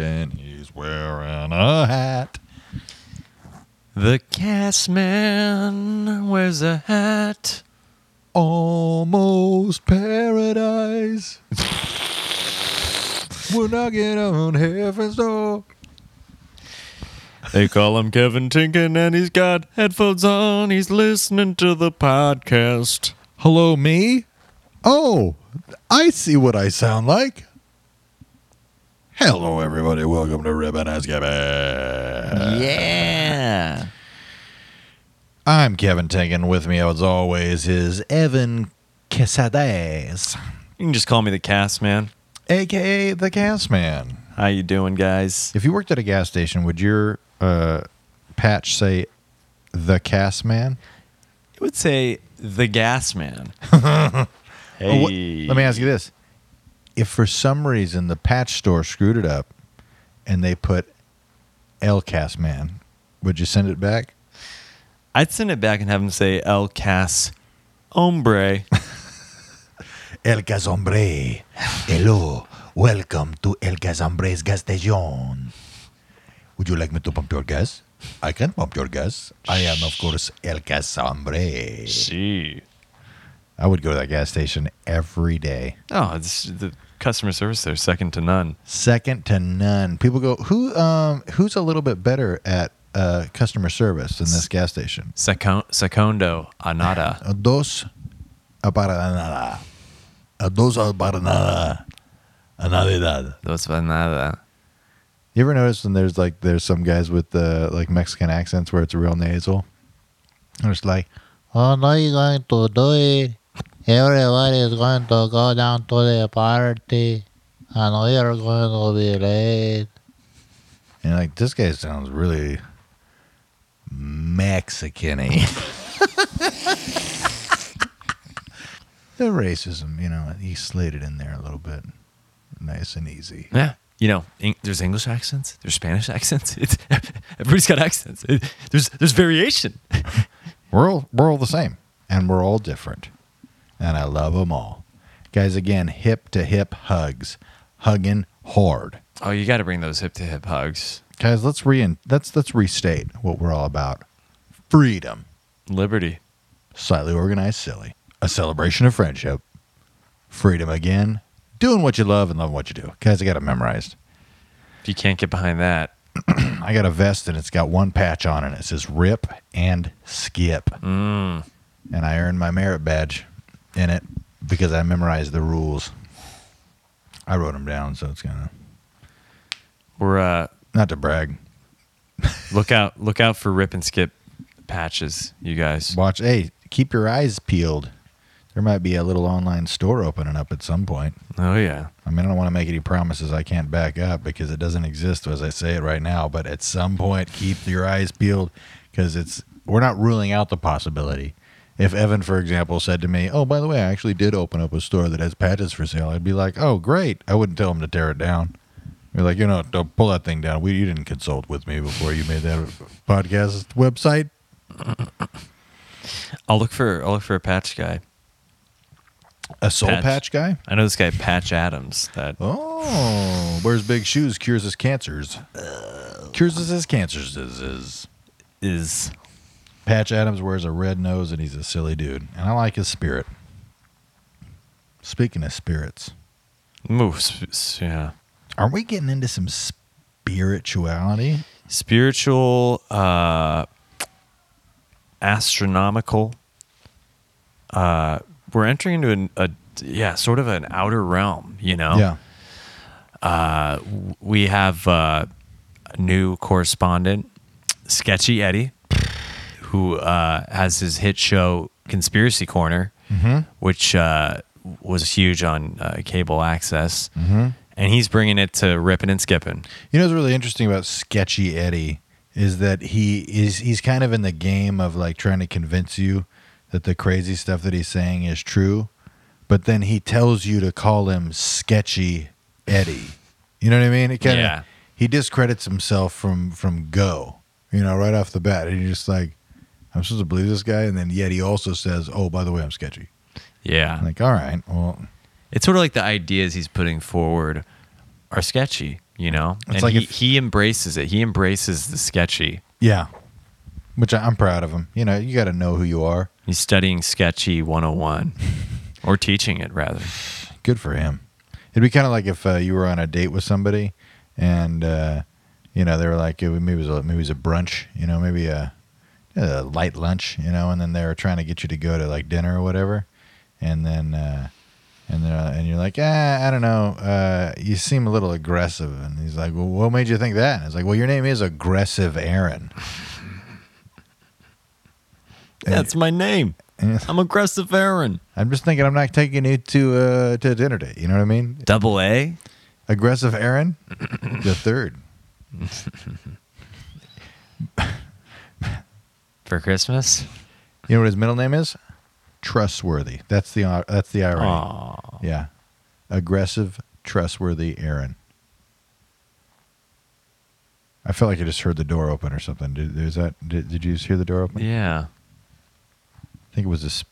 and he's wearing a hat. The cast man wears a hat. Almost paradise. We're knocking on heaven's door. They call him Kevin Tienken, and he's got headphones on. He's listening to the podcast. Hello, me? Oh, I see what I sound like. Hello, everybody. Welcome to Ribbon as Kevin. Yeah. I'm Kevin Tienken. With me, as always, is Evan Cassidy, You can just call me the cast man. aka the Gas Man. How you doing, guys? If you worked at a gas station, would your uh, patch say the Cast Man? It would say the gas man. Hey. what- let me ask you this: If for some reason the patch store screwed it up and they put El Cast Man, would you send it back? I'd send it back and have him say El Cas Hombre. El Gas Hombre. Hello. Welcome to El Gas Hombre's gas station. Would you like me to pump your gas? I can pump your gas. I am, of course, El Gas Hombre. Gee. I would go to that gas station every day. Oh, it's the customer service there, second to none. Second to none. People go, who um who's a little bit better at uh, customer service than this gas station? Secon- secondo a nada. A dos a para nada. A dos a para nada. A navidad. Dos va nada. You ever notice when there's like there's some guys with uh, like Mexican accents where it's real nasal? And it's like, Oh, no, you're going to do it. Everybody is going to go down to the party. And we are going to be late. and like this guy sounds really Mexican-y. the racism, you know, he slid it in there a little bit, nice and easy. Yeah. You know, Eng- there's English accents, there's Spanish accents. It's, everybody's got accents. It- there's there's variation. We're all, we're all the same, and we're all different, and I love them all, guys. Again, hip to hip hugs, hugging hard. Oh, you got to bring those hip to hip hugs. guys let's re let's let's restate what we're all about. Freedom. Liberty. slightly organized silly. A celebration of friendship. Freedom again. Doing what you love and loving what you do. Guys i got it memorized. If you can't get behind that, i got a vest and it's got one patch on it. And it says rip and skip. Mm, and i earned my merit badge in it because i memorized the rules i wrote them down so it's gonna we're uh, not to brag look out look out for rip and skip patches, you guys. watch hey keep your eyes peeled there might be a little online store opening up at some point Oh yeah. I mean, I don't want to make any promises I can't back up because it doesn't exist as I say it right now. But at some point, keep your eyes peeled because it's we're not ruling out the possibility. If Evan, for example, said to me, "Oh, by the way, I actually did open up a store that has patches for sale," I'd be like, "Oh, great!" I wouldn't tell him to tear it down. You're like, you know, don't pull that thing down. We you didn't consult with me before you made that podcast website. I'll look for I'll look for a patch guy. A soul Patch. patch guy. I know this guy Patch Adams. That Oh, wears big shoes, cures his cancers. Uh, cures his cancers. Is is. is Patch Adams wears a red nose and he's a silly dude. And I like his spirit. Speaking of spirits, moves. Yeah. are we getting into some spirituality? spiritual, uh, astronomical. Uh, we're entering into an, a yeah, sort of an outer realm. You know, Yeah. Uh, we have uh, a new correspondent, Sketchy Eddie, who uh, has his hit show Conspiracy Corner, which uh, was huge on uh, cable access, and he's bringing it to ripping and skipping. You know what's really interesting about Sketchy Eddie is that he is he's kind of in the game of like trying to convince you that the crazy stuff that he's saying is true, but then he tells you to call him Sketchy Eddie. You know what I mean? It kind of Yeah. he discredits himself from from go. You know, right off the bat, and you're just like, I'm supposed to believe this guy, and then yet he also says, "Oh, by the way, I'm sketchy." Yeah. Like, all right, well, It's sort of like the ideas he's putting forward are sketchy, you know? It's and like he, if- he embraces it. He embraces the sketchy. yeah. Which I, I'm proud of him. You know, you got to know who you are. He's studying sketchy 101 or teaching it rather. Good for him. It'd be kind of like if uh, you were on a date with somebody, and uh, you know they were like, uh, maybe it was a, maybe it was a brunch, you know, maybe a, a light lunch, you know, and then they were trying to get you to go to like dinner or whatever, and then uh, and then uh, and you're like, ah, I don't know, uh, you seem a little aggressive, and he's like, well, what made you think that? And it's like, well, your name is Aggressive Aaron. That's my name. I'm aggressive Aaron. I'm just thinking, I'm not taking you to uh, to dinner date. You know what I mean? Double A? Aggressive Aaron, the third. For Christmas? You know what his middle name is? Trustworthy. That's the uh, that's the irony. Aw. Yeah, aggressive, trustworthy Aaron. I felt like I just heard the door open or something. Did, is that? Did, did you just hear the door open? Yeah. I think it was a spirit.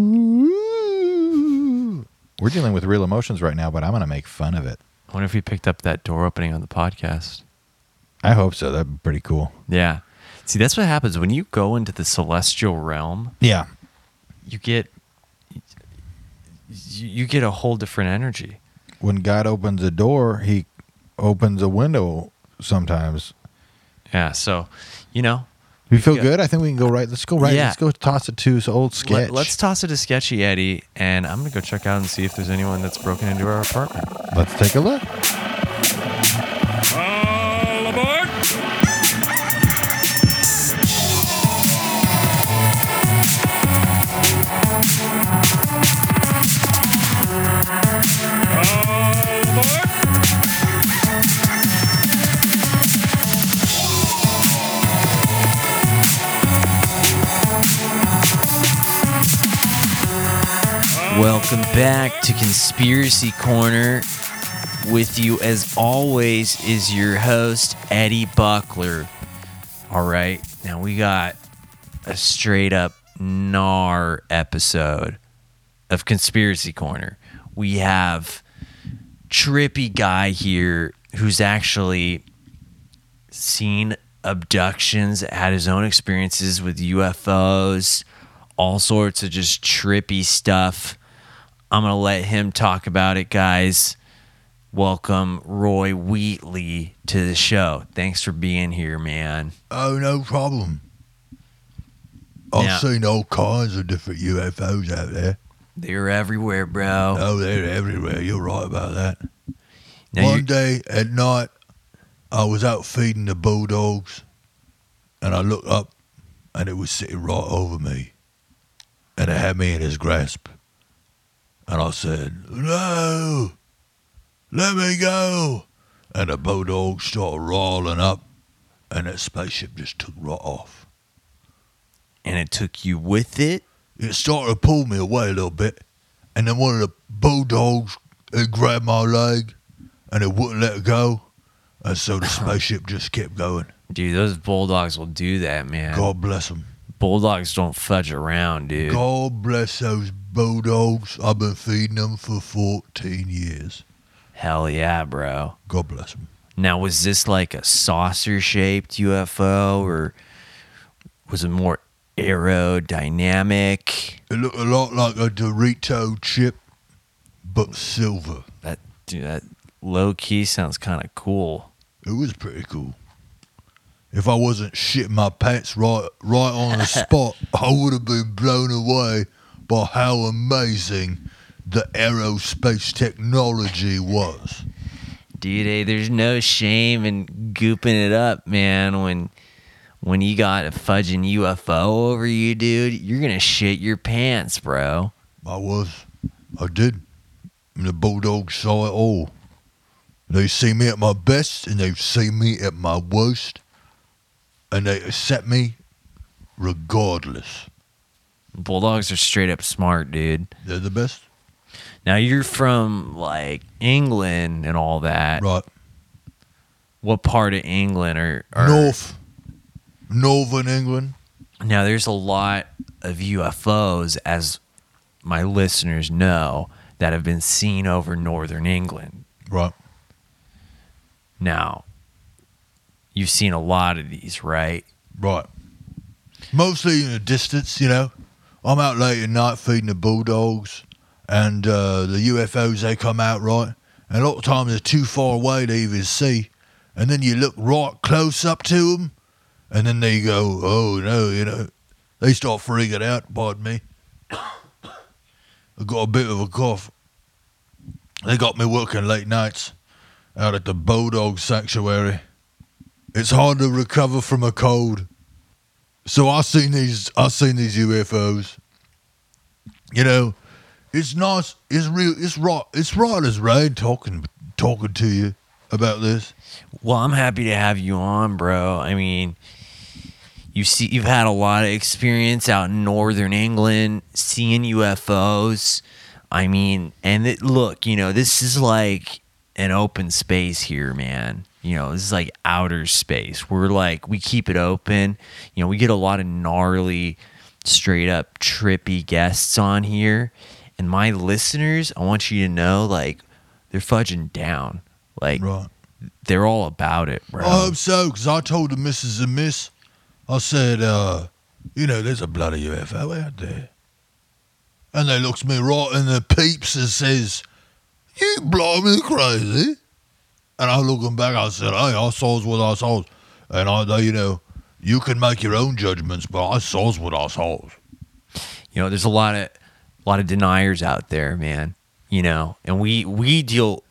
Ooh. We're dealing with real emotions right now, but I'm gonna make fun of it. I wonder if he picked up that door opening on the podcast. I hope so. That'd be pretty cool. Yeah. See, that's what happens when you go into the celestial realm. Yeah. You get you get a whole different energy. When God opens a door, He opens a window. Sometimes Yeah. So, you know, we feel good. I think we can go right. Let's go right. Yeah. Let's go toss it to old sketch. let, us toss it to Sketchy Eddie, and I'm gonna go check out and see if there's anyone that's broken into our apartment. Let's take a look. Welcome back to Conspiracy Corner. With you, as always, is your host, Eddie Buckler. All right, now we got a straight up gnar episode of Conspiracy Corner. We have trippy guy here who's actually seen abductions, had his own experiences with UFOs, all sorts of just trippy stuff. I'm going to let him talk about it, guys. Welcome Roy Wheatley to the show. Thanks for being here, man. Oh, no problem. I've Yeah. seen all kinds of different UFOs out there. They're everywhere, bro. Oh, they're everywhere. You're right about that. Now One day at night, I was out feeding the bulldogs, and I looked up, and it was sitting right over me, and it had me in his grasp. And I said, "No, let me go!" And the bulldog started rolling up, and that spaceship just took right off. and it took you with it. it started to pull me away a little bit, and then one of the bulldogs it grabbed my leg, and it wouldn't let it go, and so the spaceship just kept going. Dude, those bulldogs will do that, man. God bless them. Bulldogs don't fudge around, dude. God bless those bulldogs. I've been feeding them for 14 years. Hell yeah, bro. God bless them. Now, was this like a saucer shaped UFO or was it more aerodynamic? It looked a lot like a Dorito chip, but silver. That dude, that low key sounds kind of cool. It was pretty cool. If I wasn't shitting my pants right right on the spot, I would have been blown away by how amazing the aerospace technology was. Dude, hey, there's no shame in gooping it up, man. When when you got a fudging UFO over you, dude, you're gonna shit your pants, bro. I was. I did. And the Bulldogs saw it all. They see me at my best and they've seen me at my worst. And they accept me regardless. Bulldogs are straight up smart, dude. They're the best. Now you're from like England and all that. Right. What part of England are, are North. Northern England. Now, there's a lot of UFOs, as my listeners know, that have been seen over northern England. Right. Now, you've seen a lot of these, right? Right. Mostly in the distance, you know. I'm out late at night feeding the bulldogs, and uh, the UFOs they come out right, and a lot of times they're too far away to even see, and then you look right close up to them, and then they go, oh no, you know, they start freaking out. Pardon me. I got a bit of a cough. They got me working late nights out at the bulldog sanctuary. It's hard to recover from a cold. So I seen these I seen these UFOs. You know, it's nice it's real it's right it's right as rain talking talking to you about this. Well, I'm happy to have you on, bro. I mean, you see, you've had a lot of experience out in northern England seeing UFOs. I mean, and it, look, you know, this is like an open space here, man. You know, this is like outer space. We're like, we keep it open. You know, we get a lot of gnarly, straight up trippy guests on here. And my listeners, I want you to know, like, they're fudging down. Like, Right. they're all about it, bro. I hope so, because I told the missus and miss, I said, uh, you know, there's a bloody UFO out there. And they looks me right in the peeps and says, you blimey crazy. And I looking back, I said, hey, I saws what I saws. And I, you know, you can make your own judgments, but I saws what I saws. you know there's a lot of a lot of deniers out there man you know and we we deal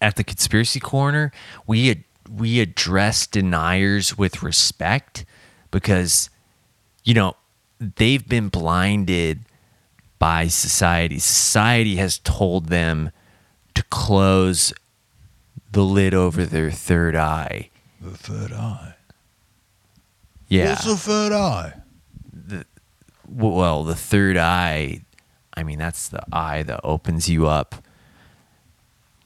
at the conspiracy corner we we address deniers with respect because you know they've been blinded by society society has told them to close the lid over their third eye The third eye. yeah What's the third eye? well the third eye i mean that's the eye that opens you up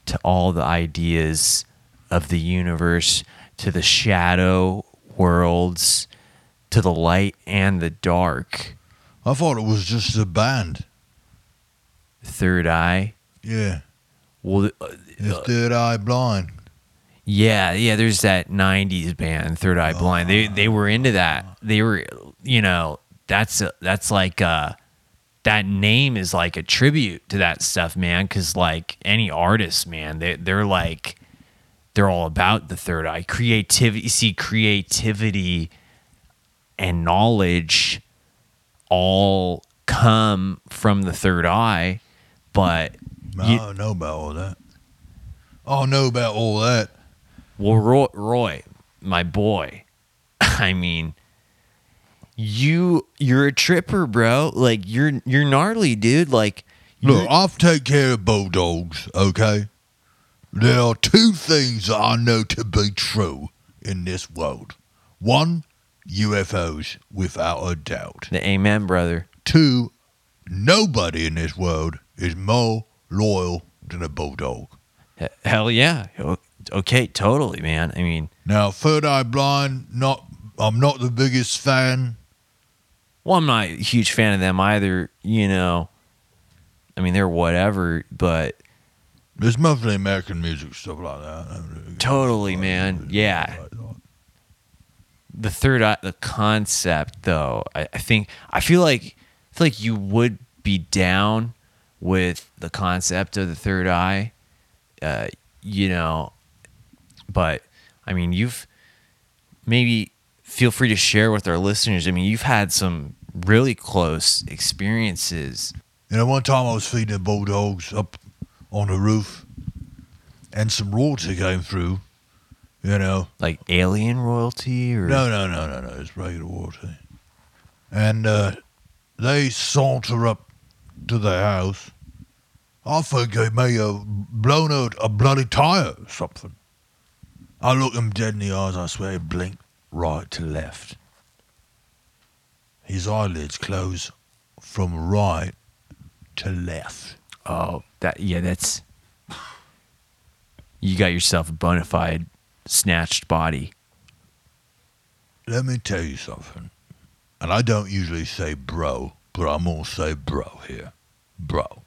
to all the ideas of the universe to the shadow worlds to the light and the dark I thought it was just a band. third eye Yeah. well uh, third eye blind. yeah yeah there's that 90s band third eye blind they they were into that they were you know that's a, that's like uh that name is like a tribute to that stuff man because like any artist man they, they're like they're all about the third eye creativity see creativity and knowledge all come from the third eye but I You- don't know about all that. Oh, I know about all that. Well, Roy, Roy, my boy, I mean, you you're a tripper, bro. Like you're you're gnarly, dude. Like Look, I've taken care of bulldogs, okay? There are two things that I know to be true in this world. One, UFOs, without a doubt. the amen, brother. Two, nobody in this world is more loyal than a bulldog. Hell yeah. Okay, totally, man. I mean, Now, Third Eye Blind, not I'm not the biggest fan. well, I'm not a huge fan of them either. You know, I mean, they're whatever, but It's mostly American music, stuff like that. I don't really- totally, man. Yeah. the third eye, the concept though I, I think i feel like i feel like you would be down with the concept of the third eye uh, you know but i mean you've maybe feel free to share with our listeners i mean you've had some really close experiences You know, one time I was feeding the bulldogs up on the roof, and some royalty came through. You know, like alien royalty or no, no, no, no, no, it's regular royalty. And uh, they saunter up to the house. I think he may have blown out a bloody tire or something. I look him dead in the eyes. I swear he blinked right to left. His eyelids close from right to left. oh that yeah that's you got yourself a bona fide snatched body Let me tell you something. and I don't usually say bro, but I'm gonna say bro here. Bro.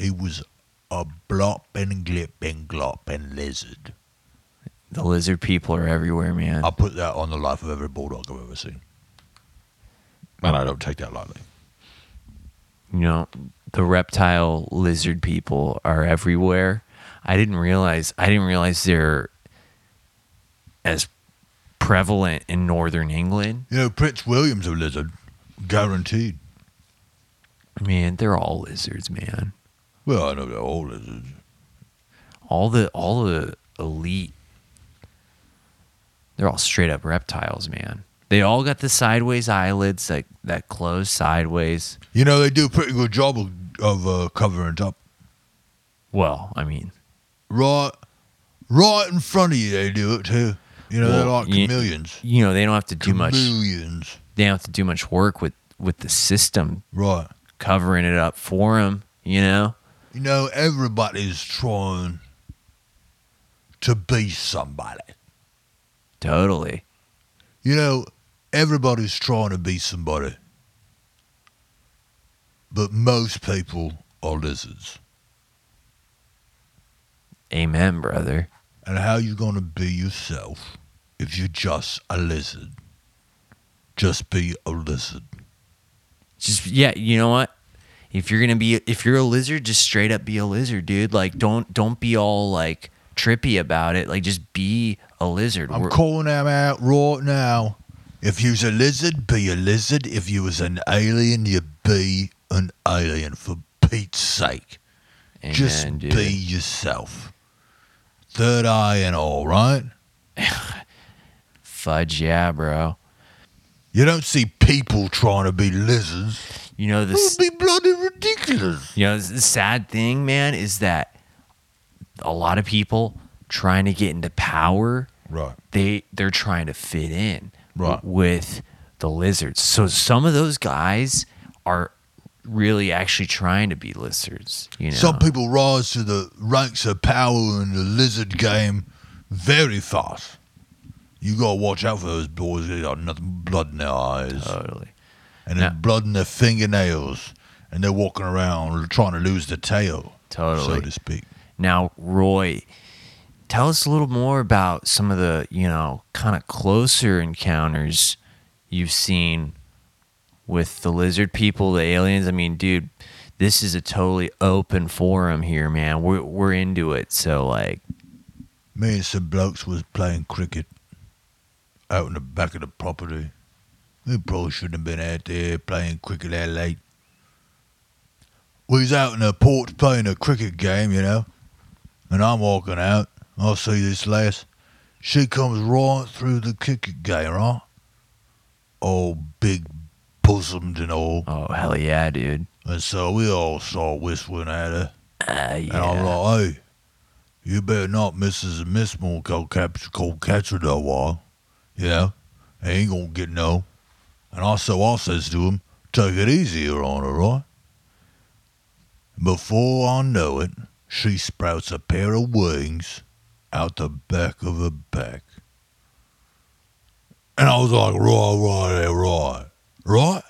He was a blopping, glipping, glopping lizard. The lizard people are everywhere, man. I put that on the life of every bulldog I've ever seen. And I don't take that lightly. you know, the reptile lizard people are everywhere. I didn't realize I didn't realize they're as prevalent in northern England. You know, Prince William's a lizard. Guaranteed. Man, they're all lizards, man. Well, I know they're all. All the all the elite they're all straight up reptiles, man. They all got the sideways eyelids that that close sideways. You know, they do a pretty good job of, of uh, covering it up. Well, I mean, Right, right in front of you, they do it too. You know, they're Well, like chameleons. you know, they don't have to do much Chameleons. they don't have to do much work with with the system Right. covering it up for them, you know? You know, everybody's trying to be somebody. Totally. You know, everybody's trying to be somebody. But most people are lizards. Amen, brother. And how you going to be yourself if you're just a lizard? Just be a lizard. Just yeah, you know what? If you're gonna be if you're a lizard, just straight up be a lizard, dude. Like don't don't be all like trippy about it. Like just be a lizard. I'm We're- calling them out right now. If you's a lizard, be a lizard. If you was an alien, you be an alien for Pete's sake. Amen, Just dude. be yourself. Third eye and all, right? Fudge, yeah, bro. You don't see people trying to be lizards. You know this. would be bloody ridiculous. You know the sad thing, man, is that a lot of people trying to get into power Right. they they're trying to fit in Right. with the lizards. So some of those guys are really actually trying to be lizards. You know, Some people rise to the ranks of power in the lizard game very fast. You gotta watch out for those boys. They got nothing blood in their eyes. totally. And Now- blood in their fingernails, and they're walking around trying to lose the tail, so to speak. Now, Roy, tell us a little more about some of the you know kind of closer encounters you've seen with the lizard people, the aliens. I mean, dude, this is a totally open forum here, man. We're we're into it. So like, Me and some blokes was playing cricket out in the back of the property. We probably shouldn't have been out there playing cricket that late. We was out in the porch playing a cricket game, you know, and I'm walking out. I see this lass. She comes right through the cricket game, right? All big bosomed and all. oh hell yeah, dude. And so we all start whistling at her. Uh, And I'm like, hey, you better not Mrs. and Miss Moon cold catch cold catch her that while. You know? I ain't gonna get no. And also I says to him, take it easy, on her, right? Before I know it, she sprouts a pair of wings out the back of her back. And I was like, right, right, eh, right, right?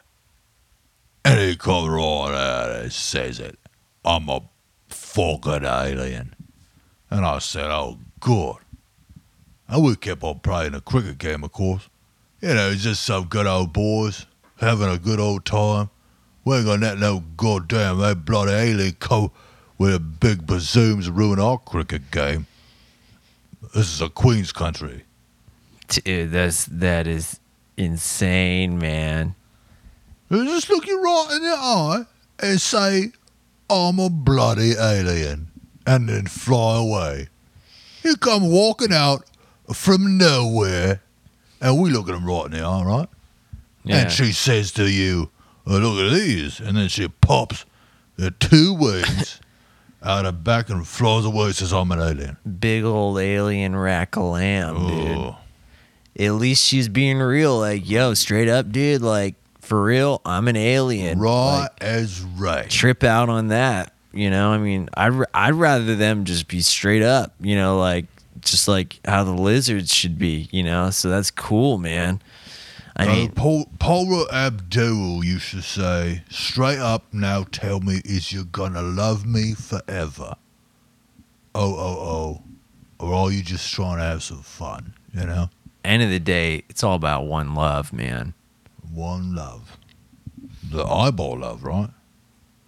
And he comes right out and says it. I'm a fucking alien. And I said, oh, good. And we kept on playing a cricket game, of course. You know, just some good old boys having a good old time. We ain't gonna let no goddamn that bloody alien come with a big bazooms ruin our cricket game. This is a Queen's country. Dude, uh, that's that is insane, man. They just look you right in the eye and say, I'm a bloody alien, and then fly away. You come walking out from nowhere, and we look at them right eye, right? Yeah. And she says to you, oh, look at these. And then she pops the two wings out of back and flies away says, I'm an alien. Big old alien rack of lamb, dude. Oh, At least she's being real. Like, yo, straight up, dude. Like, for real, I'm an alien. right Like, as right. trip out on that. You know, I mean, I'd, r- I'd rather them just be straight up, you know, like just like how the lizards should be, you know? So that's cool, man. I Uh, mean, Paul, Paula Abdul used to say, straight up now tell me, is you gonna love me forever? Oh, oh, oh. Or are you just trying to have some fun, you know? end of the day, it's all about one love, man. One love. The eyeball love, right?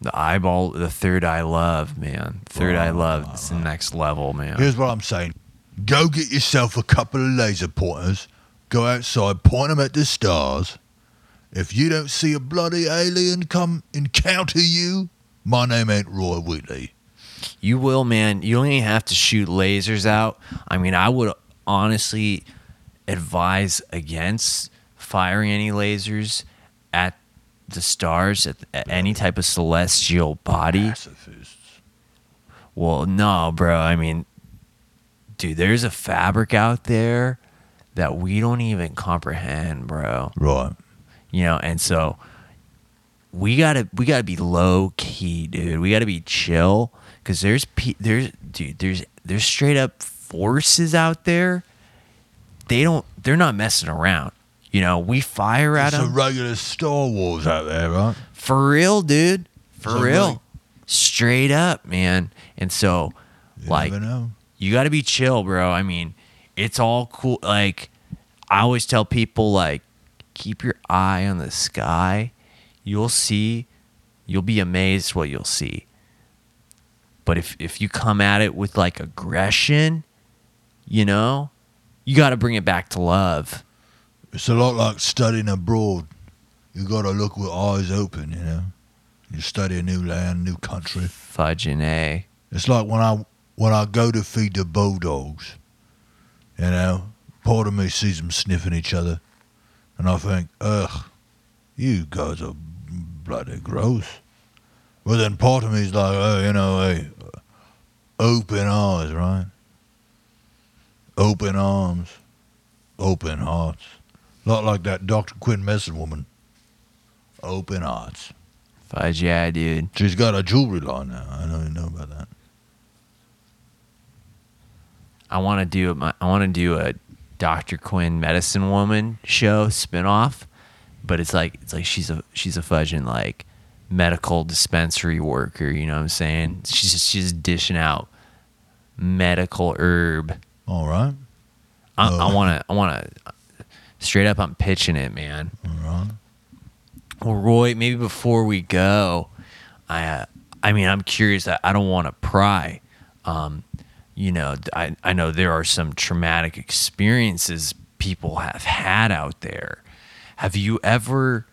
The eyeball, the third eye love, man. Third eye love. right, It's the next level, man. Here's what I'm saying. Go get yourself a couple of laser pointers. Go outside, point them at the stars. If you don't see a bloody alien come encounter you, my name ain't Roy Wheatley. You will, man. You even have to shoot lasers out. I mean, I would honestly advise against firing any lasers at the stars, at, at any type of celestial body. Pacifists. Well, no, bro. I mean, dude, there's a fabric out there that we don't even comprehend, bro. Right. You know, and so we gotta we gotta be low key, dude. We gotta be chill because there's pe- there's dude there's there's straight up forces out there. They don't they're not messing around. You know, we fire at It's a them regular Star Wars out there, right? for real, dude. For So, real, like- straight up, man. And so, You like, never know. You got to be chill, bro. I mean, it's all cool. Like, I always tell people, like, keep your eye on the sky. You'll see, you'll be amazed what you'll see. But if if you come at it with like aggression, you know, you got to bring it back to love. It's a lot like studying abroad. You got to look with eyes open, you know. You study a new land, new country. Fudging a. It's like when I when I go to feed the bulldogs, you know, part of me sees them sniffing each other, and I think, ugh, you guys are bloody gross. But then part of me is like, oh, you know, hey, open eyes, right? Open arms, open hearts. Not like that Dr. Quinn Medicine woman. Open hearts. Fudge yeah, dude. She's got a jewelry line now. I don't even know about that. I want to do my, I want to do a Dr. Quinn Medicine Woman show spinoff, but it's like it's like she's a she's a fudging like medical dispensary worker. You know what I'm saying? She's just, she's dishing out medical herb. All right. I. I want to I want to straight up. I'm pitching it, man. All right. Well, Roy, maybe before we go, I, uh, I mean, I'm curious. I, I don't want to pry. Um, you know, I, I know there are some traumatic experiences people have had out there. Have you ever,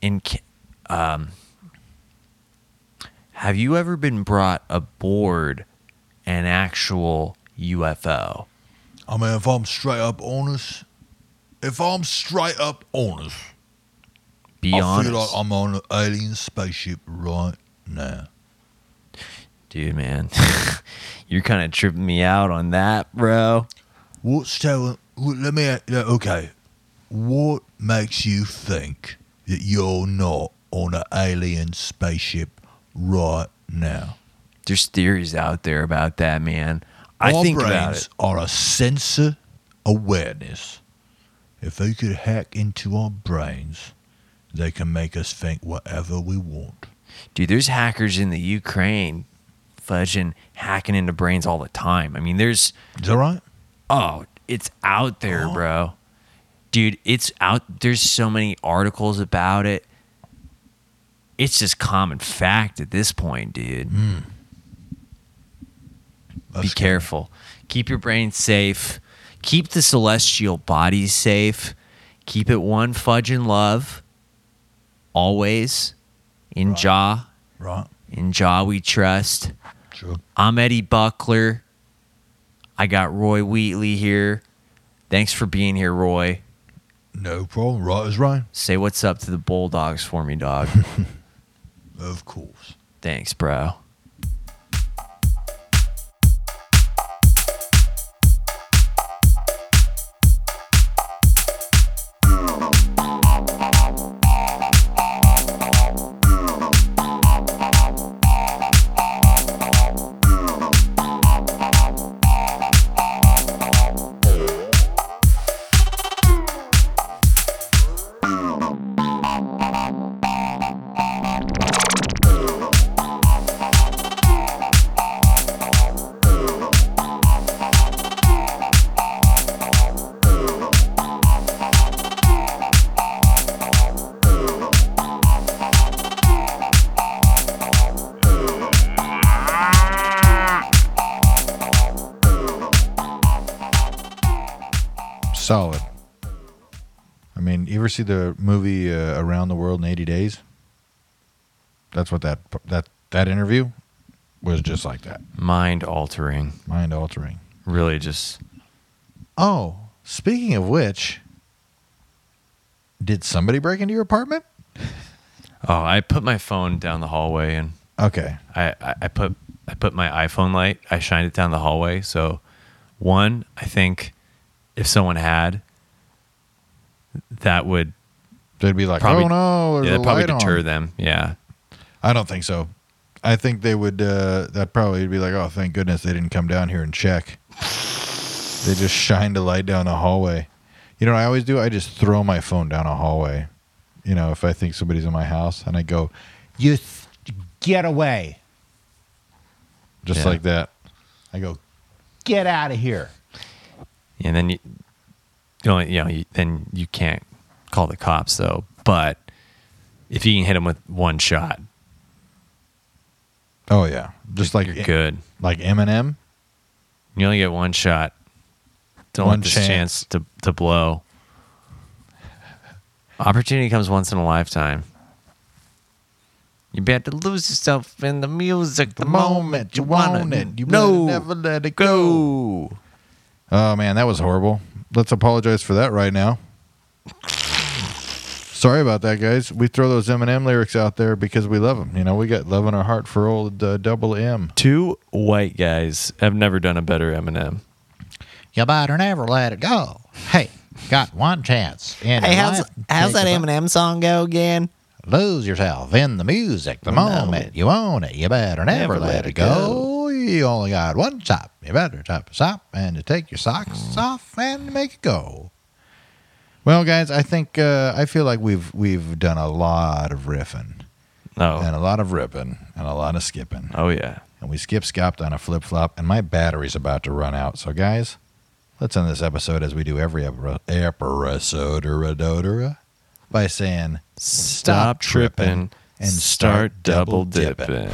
in, um, have you ever been brought aboard an actual UFO? I mean, if I'm straight up honest, if I'm straight up honest, Be I honest, feel like I'm on an alien spaceship right now. Dude, man. You're kind of tripping me out on that, bro. What's telling? Let me. Uh, okay. What makes you think that you're not on an alien spaceship right now? There's theories out there about that, man. I Our think brains about it. are a sensor awareness. If they could hack into our brains, they can make us think whatever we want. Dude, there's hackers in the Ukraine fudging, hacking into brains all the time. I mean, there's, Is that right? oh, it's out there, Oh. bro. Dude, it's out. There's so many articles about it. It's just common fact at this point, dude. Hmm. Be That's careful. Keep your brain safe. Keep the celestial bodies safe. Keep it one fudge and love. Always. In Right. jaw. Right. In jaw we trust. Sure. I'm Eddie Buckler. I got Roy Wheatley here. Thanks for being here, Roy. No problem. Right as rain. Say what's up to the Bulldogs for me, dog. Of course. Thanks, bro. See the movie uh, Around the World in 80 Days? That's what that that that interview was just like that. Mind altering. Mind altering. Really just Oh, speaking of which, did somebody break into your apartment? Oh, I put my phone down the hallway and Okay. I, I, I put I put my iPhone light, I shined it down the hallway. So one, I think if someone had that would They'd be like, Probably- "Oh no, yeah, that'd probably light on." deter them. Yeah. I don't think so. I think they would. Uh, that probably would be like, "Oh, thank goodness they didn't come down here and check." They just shined a light down the hallway. You know what I always do? I just throw my phone down a hallway. You know, if I think somebody's in my house, and I go, "You th- get away," just Yeah. like that. I go, "Get out of here." And then you, you know, you know, you, then you can't call the cops though. But if you can hit them with one shot, Oh yeah, just like you're good. like Eminem. You only get one shot. Don't One let this chance. chance to to blow. Opportunity comes once in a lifetime. You better lose yourself in the music the, moment you want it. you no, better never let it go. Oh man, that was horrible. Let's apologize for that right now. Sorry about that, guys. We throw those Eminem lyrics out there because we love them. You know, we got love in our heart for old uh, Double M. Two white guys have never done a better Eminem. You better never let it go. Hey, got one chance. In your life. Take a- Eminem song go again? Lose yourself in the music the moment you own it. You better never, let, it go. You only got one stop. You better stop, stop, and to take your socks off and make it go. Well, guys, I think uh, I feel like we've we've done a lot of riffing Oh, and a lot of ripping and a lot of skipping, oh yeah. and we skip scopped on a flip flop, and my battery's about to run out. So, guys, let's end this episode as we do every epi- episode or a by saying Stop tripping and and start double dipping.